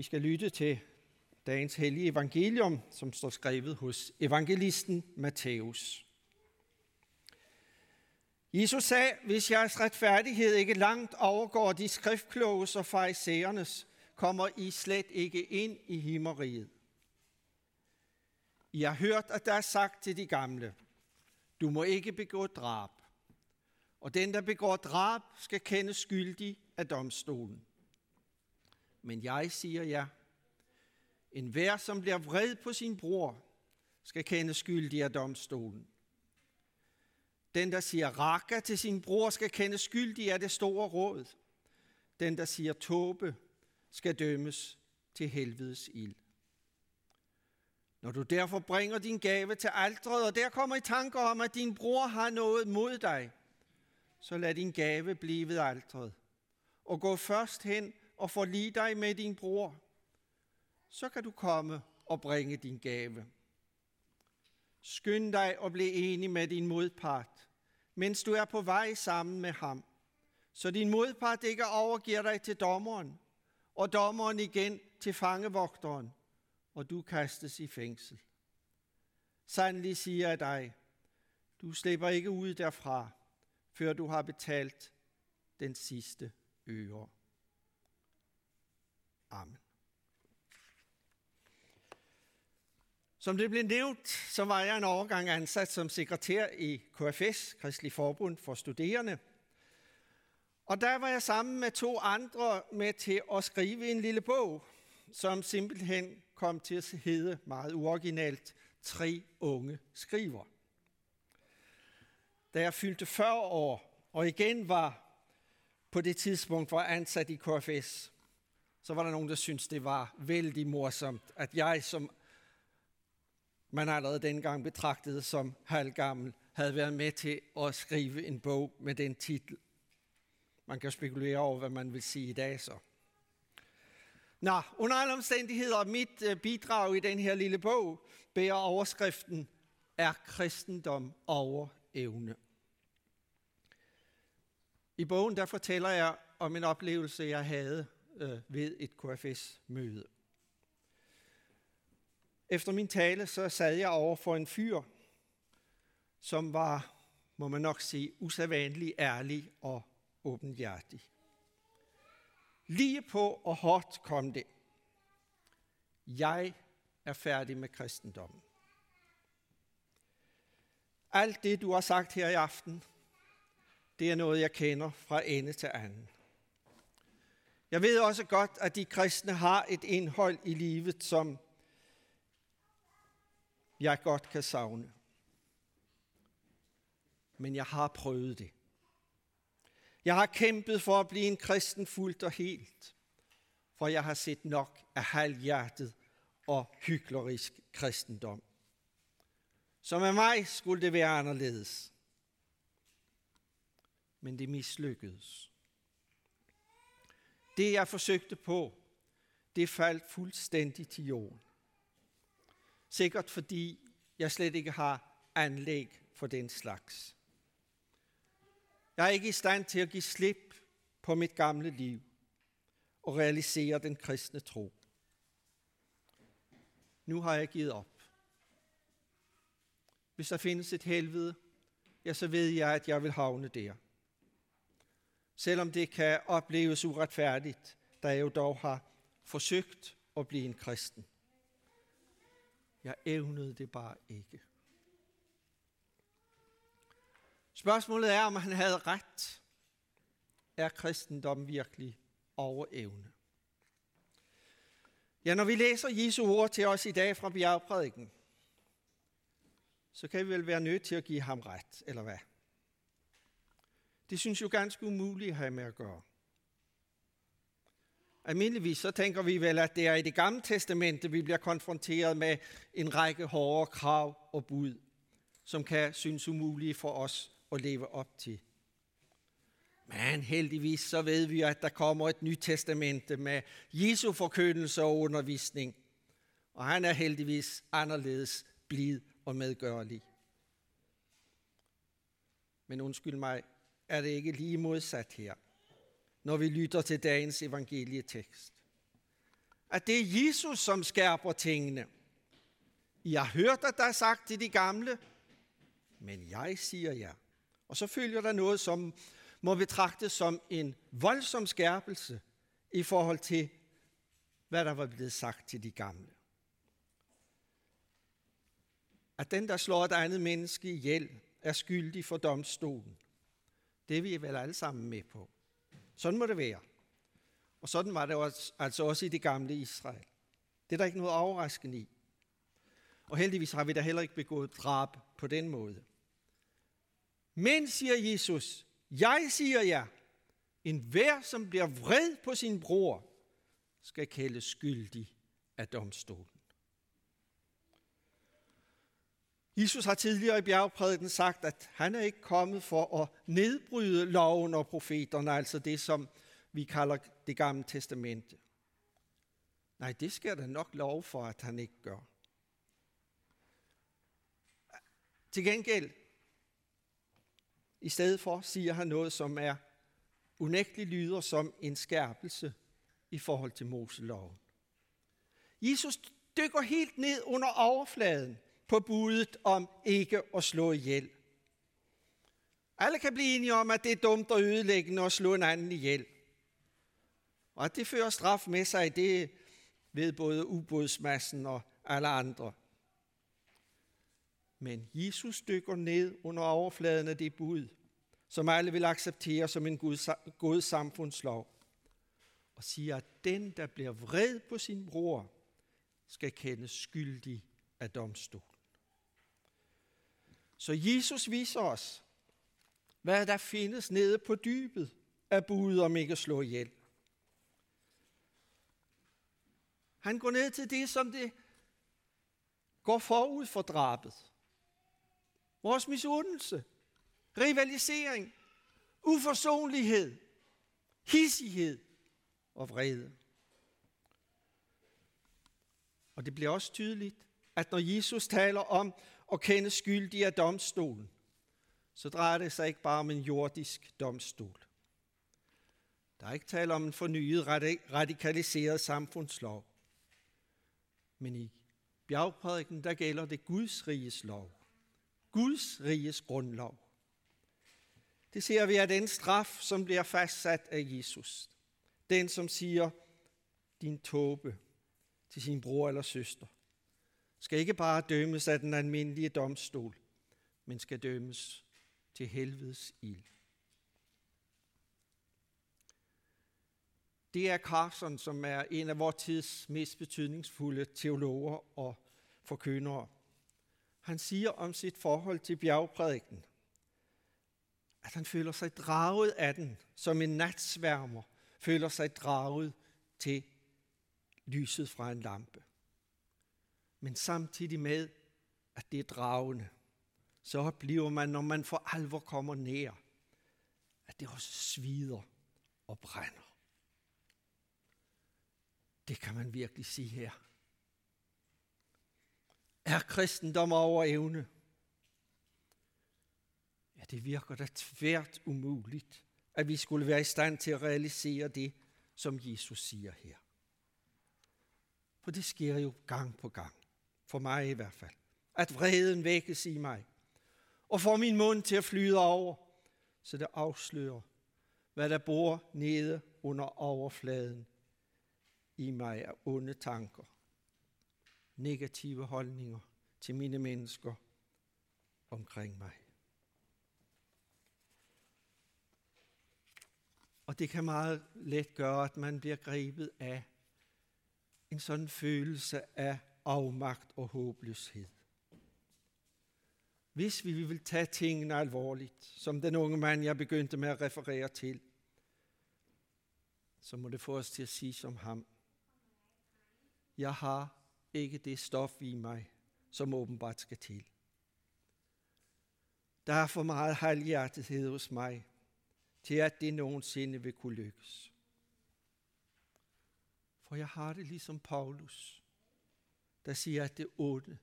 Vi skal lytte til dagens hellige evangelium, som står skrevet hos evangelisten Matthæus. Jesus sagde, hvis jeres retfærdighed ikke langt overgår de skriftkloges og farisæernes, kommer I slet ikke ind i himmeriget. I har hørt, at der er sagt til de gamle, du må ikke begå drab, og den, der begår drab, skal kendes skyldig af domstolen. Men jeg siger jer, en hver, som bliver vred på sin bror, skal kende skyldig af domstolen. Den, der siger raka til sin bror, skal kende skyldig af det store råd. Den, der siger tåbe, skal dømmes til helvedes ild. Når du derfor bringer din gave til altret, og der kommer i tanker om, at din bror har noget mod dig, så lad din gave blive ved altret, og gå først hen og forlige dig med din bror. Så kan du komme og bringe din gave. Skynd dig og blive enig med din modpart, mens du er på vej sammen med ham, så din modpart ikke overgiver dig til dommeren, og dommeren igen til fangevogteren, og du kastes i fængsel. Sandelig siger jeg dig, du slipper ikke ud derfra, før du har betalt den sidste øre. Amen. Som det blev nævnt, så var jeg en overgang ansat som sekretær i KFS, Kristelig Forbund for Studerende. Og der var jeg sammen med to andre med til at skrive en lille bog, som simpelthen kom til at hedde meget uoriginalt Tre unge skriver. Da jeg fyldte 40 år, og igen var på det tidspunkt var ansat i KFS, så var der nogen, der syntes, det var vældig morsomt, at jeg, som man allerede dengang betragtede som halvgammel, havde været med til at skrive en bog med den titel. Man kan spekulere over, hvad man vil sige i dag så. Nå, under alle omstændigheder, mit øh, bidrag i den her lille bog bærer overskriften Er kristendom over evne? I bogen der fortæller jeg om en oplevelse, jeg havde øh, ved et KFS-møde. Efter min tale, så sad jeg over for en fyr, som var, må man nok sige, usædvanlig ærlig og åbenhjertig. Lige på og hårdt kom det. Jeg er færdig med kristendommen. Alt det, du har sagt her i aften, det er noget, jeg kender fra ende til anden. Jeg ved også godt, at de kristne har et indhold i livet, som jeg godt kan savne. Men jeg har prøvet det. Jeg har kæmpet for at blive en kristen fuldt og helt, for jeg har set nok af halvhjertet og hyklerisk kristendom. Så med mig skulle det være anderledes. Men det mislykkedes. Det jeg forsøgte på, det faldt fuldstændig til jorden. Sikkert fordi jeg slet ikke har anlæg for den slags. Jeg er ikke i stand til at give slip på mit gamle liv og realisere den kristne tro. Nu har jeg givet op. Hvis der findes et helvede, ja, så ved jeg, at jeg vil havne der. Selvom det kan opleves uretfærdigt, da jeg jo dog har forsøgt at blive en kristen. Jeg evnede det bare ikke. Spørgsmålet er, om han havde ret. Er kristendommen virkelig over evne? Ja, når vi læser Jesu ord til os i dag fra bjergprædiken, så kan vi vel være nødt til at give ham ret, eller hvad? Det synes jo ganske umuligt at have med at gøre. Almindeligvis så tænker vi vel, at det er i det gamle testamente, vi bliver konfronteret med en række hårde krav og bud, som kan synes umulige for os at leve op til. Men heldigvis så ved vi, at der kommer et nyt testamente med Jesu forkyndelse og undervisning. Og han er heldigvis anderledes blid og medgørlig. Men undskyld mig, er det ikke lige modsat her, når vi lytter til dagens evangelietekst. at det er Jesus, som skærper tingene. I har hørt, at der er sagt til de gamle, men jeg siger jer. Og så følger der noget, som må betragtes som en voldsom skærpelse i forhold til, hvad der var blevet sagt til de gamle. At den, der slår et andet menneske ihjel, er skyldig for domstolen. Det er vi vel alle sammen med på. Sådan må det være. Og sådan var det også, altså også i det gamle Israel. Det er der ikke noget overraskende i. Og heldigvis har vi da heller ikke begået drab på den måde. Men, siger Jesus, jeg siger jer, en hver, som bliver vred på sin bror, skal kaldes skyldig af domstolen. Jesus har tidligere i bjergprædiken sagt, at han er ikke kommet for at nedbryde loven og profeterne, altså det, som vi kalder det gamle testamente. Nej, det skal der nok lov for, at han ikke gør. Til gengæld, i stedet for, siger han noget, som er unægteligt lyder som en skærpelse i forhold til Moseloven. Jesus dykker helt ned under overfladen på budet om ikke at slå ihjel. Alle kan blive enige om, at det er dumt og ødelæggende at slå en anden ihjel. Og at det fører straf med sig, det ved både ubådsmassen og alle andre. Men Jesus dykker ned under overfladen af det bud, som alle vil acceptere som en god samfundslov, og siger, at den, der bliver vred på sin bror, skal kendes skyldig af domstolen. Så Jesus viser os, hvad der findes nede på dybet af budet om ikke at slå ihjel. Han går ned til det, som det går forud for drabet. Vores misundelse, rivalisering, uforsonlighed, hissighed og vrede. Og det bliver også tydeligt, at når Jesus taler om og kende skyldige af domstolen, så drejer det sig ikke bare om en jordisk domstol. Der er ikke tale om en fornyet radikaliseret samfundslov. Men i bjergprædiken, der gælder det Guds riges lov. Guds riges grundlov. Det ser vi af den straf, som bliver fastsat af Jesus. Den, som siger, din tåbe til sin bror eller søster, skal ikke bare dømmes af den almindelige domstol, men skal dømmes til helvedes ild. Det er Carson, som er en af vores tids mest betydningsfulde teologer og forkyndere. Han siger om sit forhold til bjergprædiken, at han føler sig draget af den, som en natsværmer føler sig draget til lyset fra en lampe. Men samtidig med, at det er dragende, så oplever man, når man for alvor kommer nær, at det også svider og brænder. Det kan man virkelig sige her. Er kristendom over evne? Ja, det virker da tvært umuligt, at vi skulle være i stand til at realisere det, som Jesus siger her. For det sker jo gang på gang, for mig i hvert fald, at vreden vækkes i mig, og får min mund til at flyde over, så det afslører, hvad der bor nede under overfladen i mig af onde tanker, negative holdninger til mine mennesker omkring mig. Og det kan meget let gøre, at man bliver grebet af en sådan følelse af afmagt og håbløshed. Hvis vi vil tage tingene alvorligt, som den unge mand, jeg begyndte med at referere til, så må det få os til at sige som ham. Jeg har ikke det stof i mig, som åbenbart skal til. Der er for meget halvhjertethed hos mig, til at det nogensinde vil kunne lykkes. For jeg har det ligesom Paulus, der siger, at det onde,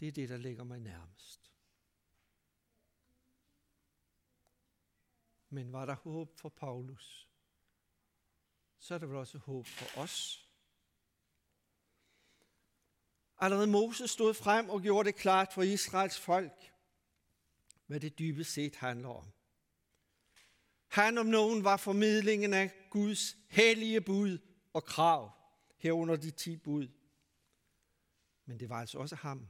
det er det, der ligger mig nærmest. Men var der håb for Paulus, så er der vel også håb for os Allerede Moses stod frem og gjorde det klart for Israels folk, hvad det dybest set handler om. Han om nogen var formidlingen af Guds hellige bud og krav, herunder de ti bud. Men det var altså også ham,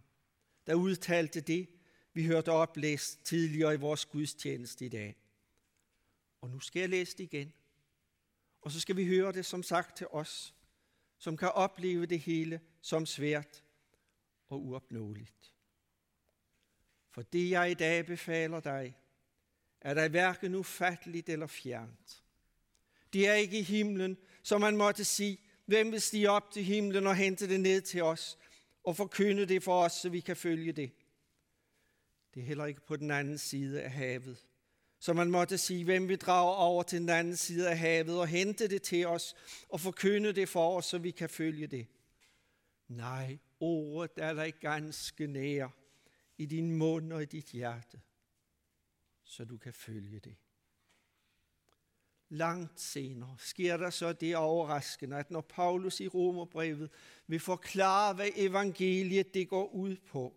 der udtalte det, vi hørte oplæst tidligere i vores gudstjeneste i dag. Og nu skal jeg læse det igen. Og så skal vi høre det som sagt til os, som kan opleve det hele som svært og uopnåeligt. For det jeg i dag befaler dig, er der hverken ufatteligt eller fjernt. Det er ikke i himlen, som man måtte sige, hvem vil stige op til himlen og hente det ned til os og forkynde det for os, så vi kan følge det. Det er heller ikke på den anden side af havet. Så man måtte sige, hvem vi drager over til den anden side af havet og hente det til os og forkynde det for os, så vi kan følge det. Nej, ordet er dig ganske nær i din mund og i dit hjerte, så du kan følge det. Langt senere sker der så det overraskende, at når Paulus i Romerbrevet vil forklare, hvad evangeliet det går ud på,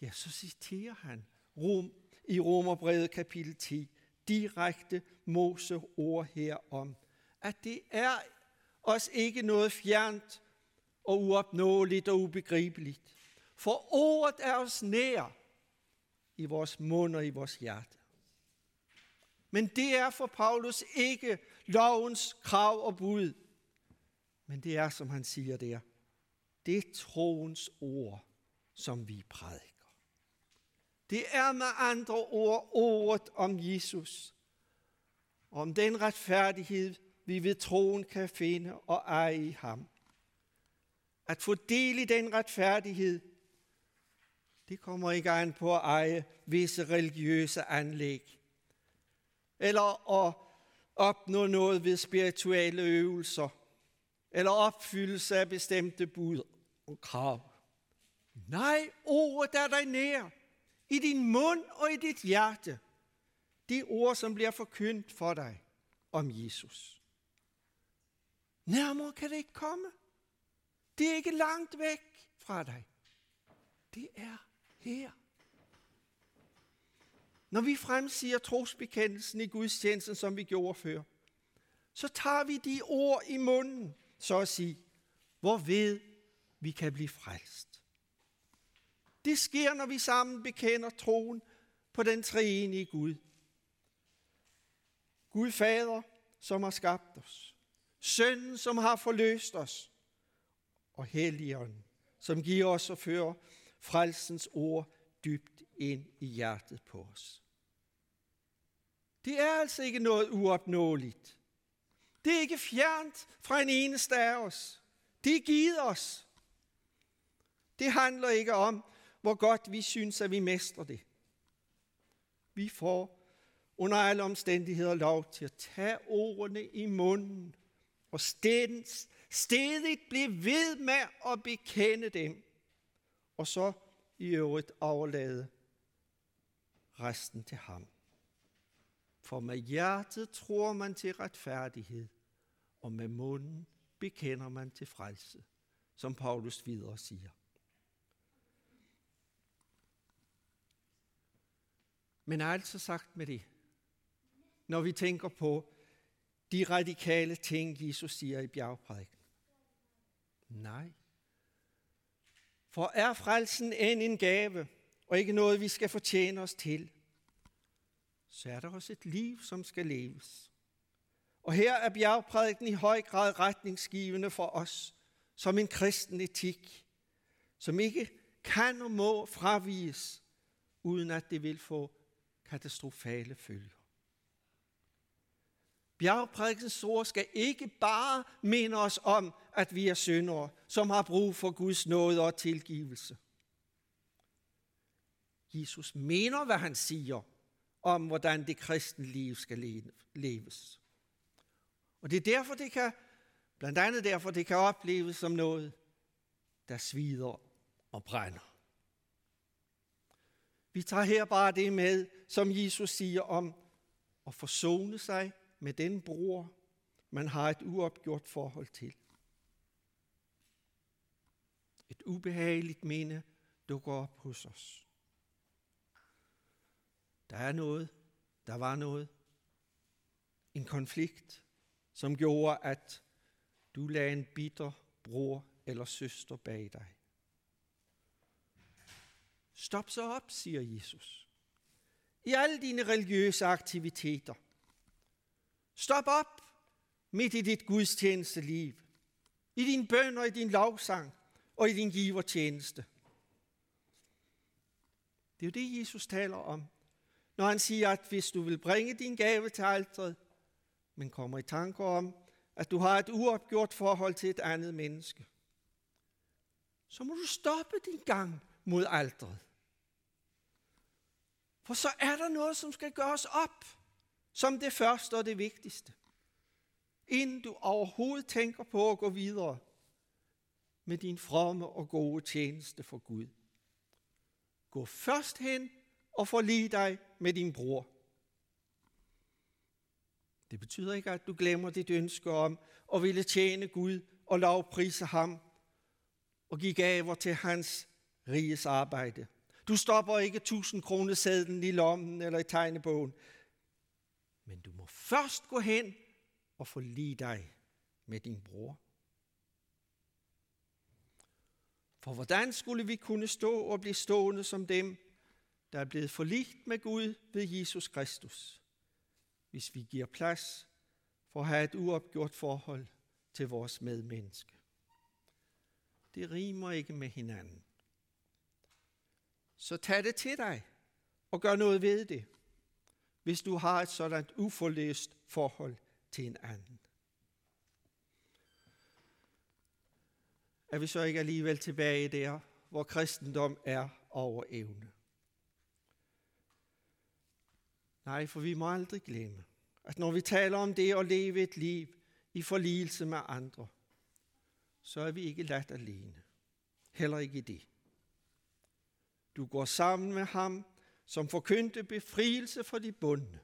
ja, så citerer han Rom, i Romerbrevet kapitel 10 direkte Mose ord herom, at det er os ikke noget fjernt og uopnåeligt og ubegribeligt. For ordet er os nær i vores mund og i vores hjerte. Men det er for Paulus ikke lovens krav og bud. Men det er, som han siger der, det er troens ord, som vi prædiker. Det er med andre ord ordet om Jesus. Om den retfærdighed, vi ved troen kan finde og eje i ham. At få del i den retfærdighed, det kommer ikke an på at eje visse religiøse anlæg. Eller at opnå noget ved spirituelle øvelser. Eller opfyldelse af bestemte bud og krav. Nej, ordet er dig nær i din mund og i dit hjerte. De ord, som bliver forkyndt for dig om Jesus. Nærmere kan det ikke komme. Det er ikke langt væk fra dig. Det er her. Når vi fremsiger trosbekendelsen i Guds tjeneste, som vi gjorde før, så tager vi de ord i munden, så at sige, hvorved vi kan blive frelst. Det sker, når vi sammen bekender troen på den treenige Gud. Gud Fader, som har skabt os. Sønnen, som har forløst os. Og Helligånden, som giver os og fører frelsens ord dybt ind i hjertet på os. Det er altså ikke noget uopnåeligt. Det er ikke fjernt fra en eneste af os. Det er givet os. Det handler ikke om, hvor godt vi synes, at vi mestrer det. Vi får under alle omstændigheder lov til at tage ordene i munden og stedens, stedigt blive ved med at bekende dem, og så i øvrigt overlade resten til ham. For med hjertet tror man til retfærdighed, og med munden bekender man til frelse, som Paulus videre siger. Men altså sagt med det, når vi tænker på de radikale ting, Jesus siger i bjergprædiken? Nej. For er frelsen end en gave, og ikke noget, vi skal fortjene os til, så er der også et liv, som skal leves. Og her er bjergprædiken i høj grad retningsgivende for os, som en kristen etik, som ikke kan og må fraviges, uden at det vil få katastrofale følger. Bjergprædikens ord skal ikke bare minde os om, at vi er syndere, som har brug for Guds nåde og tilgivelse. Jesus mener, hvad han siger om, hvordan det kristne liv skal leves. Og det er derfor, det kan, blandt andet derfor, det kan opleves som noget, der svider og brænder. Vi tager her bare det med, som Jesus siger om at forsone sig med den bror, man har et uopgjort forhold til. Et ubehageligt minde dukker op hos os. Der er noget, der var noget, en konflikt, som gjorde, at du lagde en bitter bror eller søster bag dig. Stop så op, siger Jesus. I alle dine religiøse aktiviteter. Stop op midt i dit gudstjeneste liv. I din bøn og i din lovsang og i din givertjeneste. Det er jo det, Jesus taler om, når han siger, at hvis du vil bringe din gave til alteret, men kommer i tanker om, at du har et uopgjort forhold til et andet menneske, så må du stoppe din gang mod alteret. For så er der noget, som skal gøres op, som det første og det vigtigste. Inden du overhovedet tænker på at gå videre med din fromme og gode tjeneste for Gud. Gå først hen og forlig dig med din bror. Det betyder ikke, at du glemmer dit ønske om at ville tjene Gud og lovprise ham og give gaver til hans riges arbejde. Du stopper ikke 1000 kroner sædlen i lommen eller i tegnebogen. Men du må først gå hen og forlige dig med din bror. For hvordan skulle vi kunne stå og blive stående som dem, der er blevet forligt med Gud ved Jesus Kristus, hvis vi giver plads for at have et uopgjort forhold til vores medmenneske? Det rimer ikke med hinanden. Så tag det til dig og gør noget ved det, hvis du har et sådan uforløst forhold til en anden. Er vi så ikke alligevel tilbage der, hvor kristendom er over evne? Nej, for vi må aldrig glemme, at når vi taler om det at leve et liv i forligelse med andre, så er vi ikke ladt alene. Heller ikke i det. Du går sammen med ham, som forkyndte befrielse for de bundne.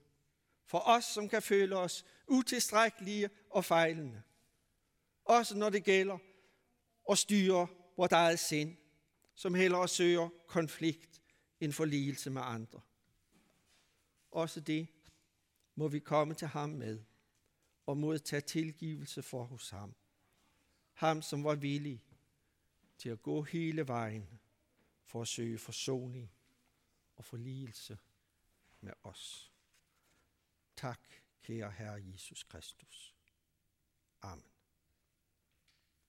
For os, som kan føle os utilstrækkelige og fejlende. Også når det gælder at styre vores eget sind, som hellere søger konflikt end forligelse med andre. Også det må vi komme til ham med og modtage tilgivelse for hos ham. Ham, som var villig til at gå hele vejen for at søge forsoning og forligelse med os. Tak, kære Herre Jesus Kristus. Amen.